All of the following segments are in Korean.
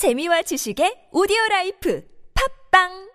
재미와 지식의 오디오 라이프. 팝빵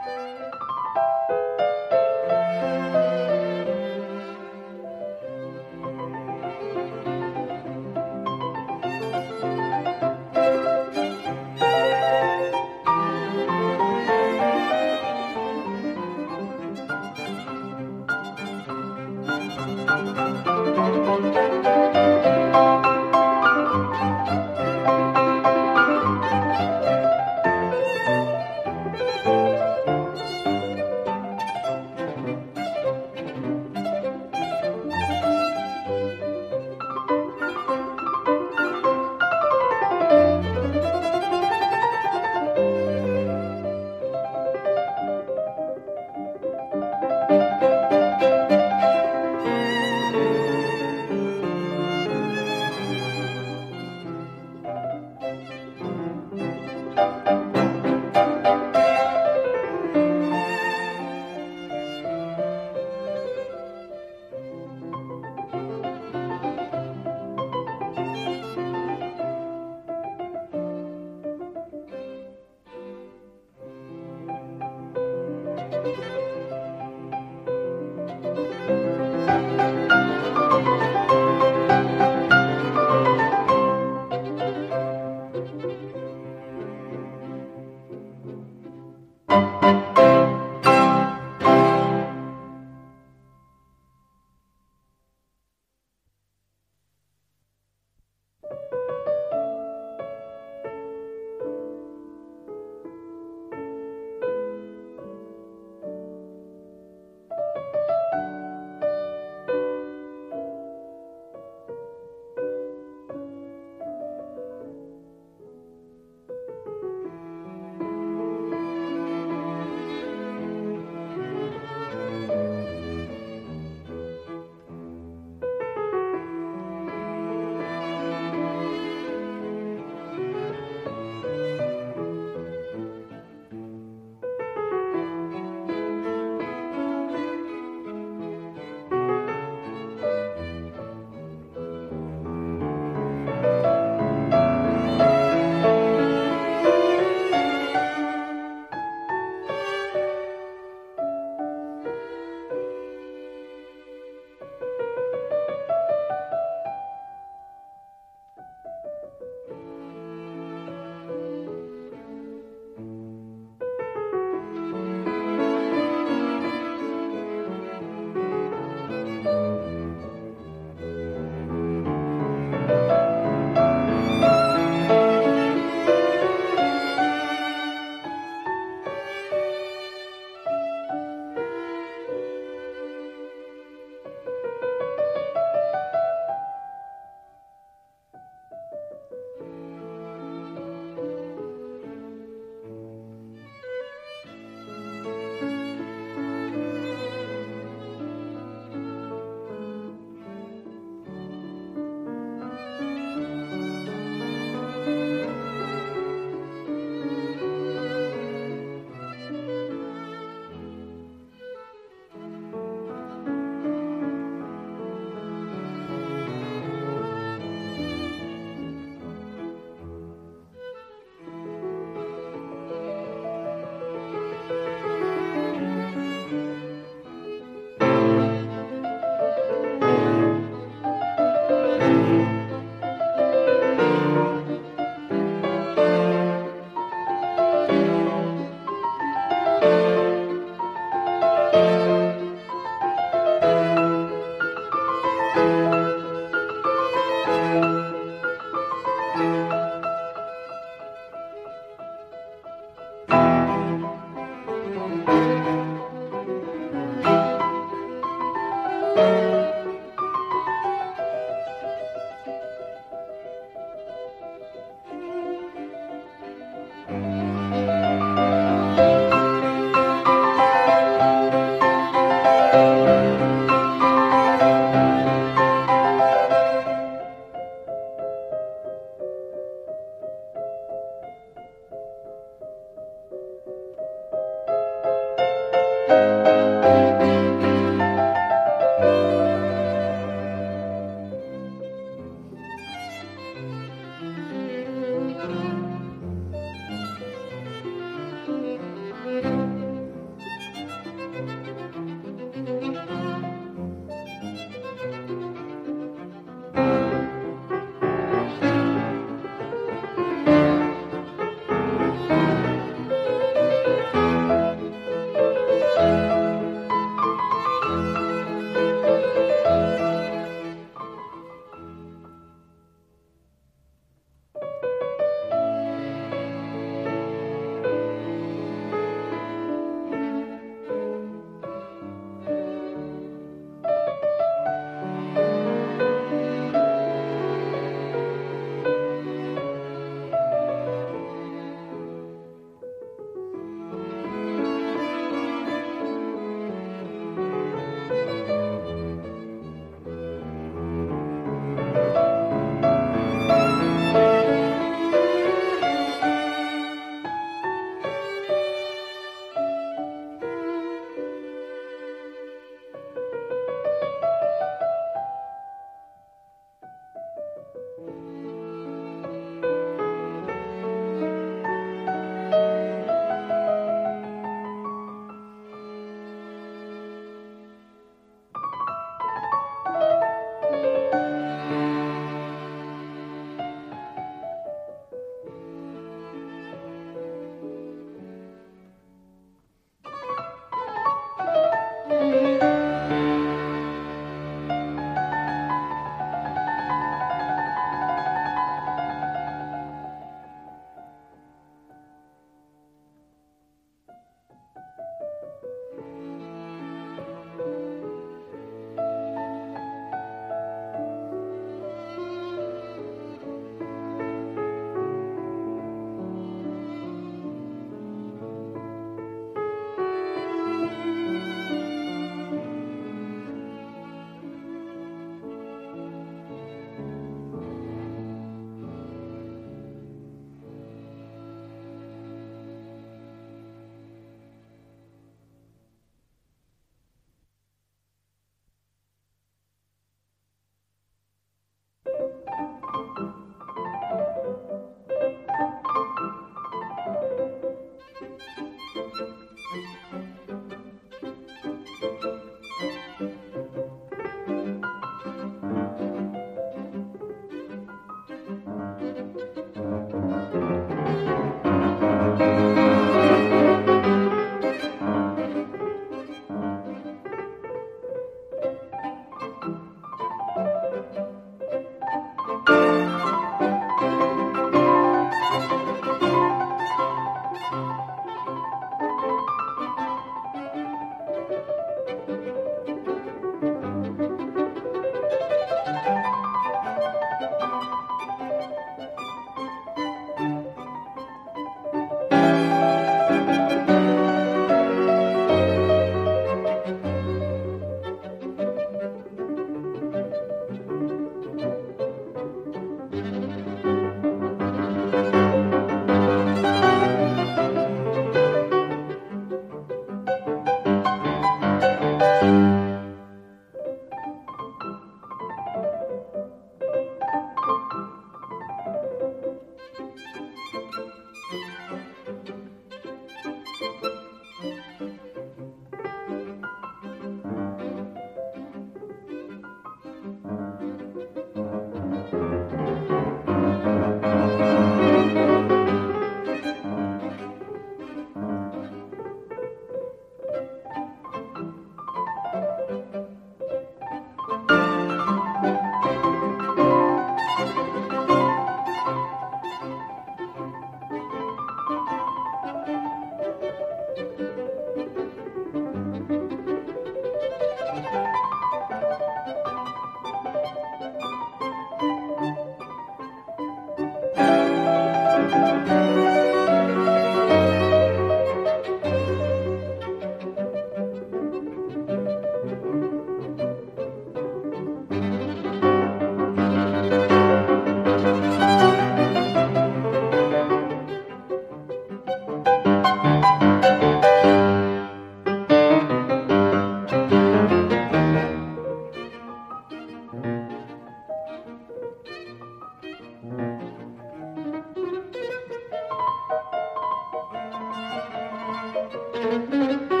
Müzik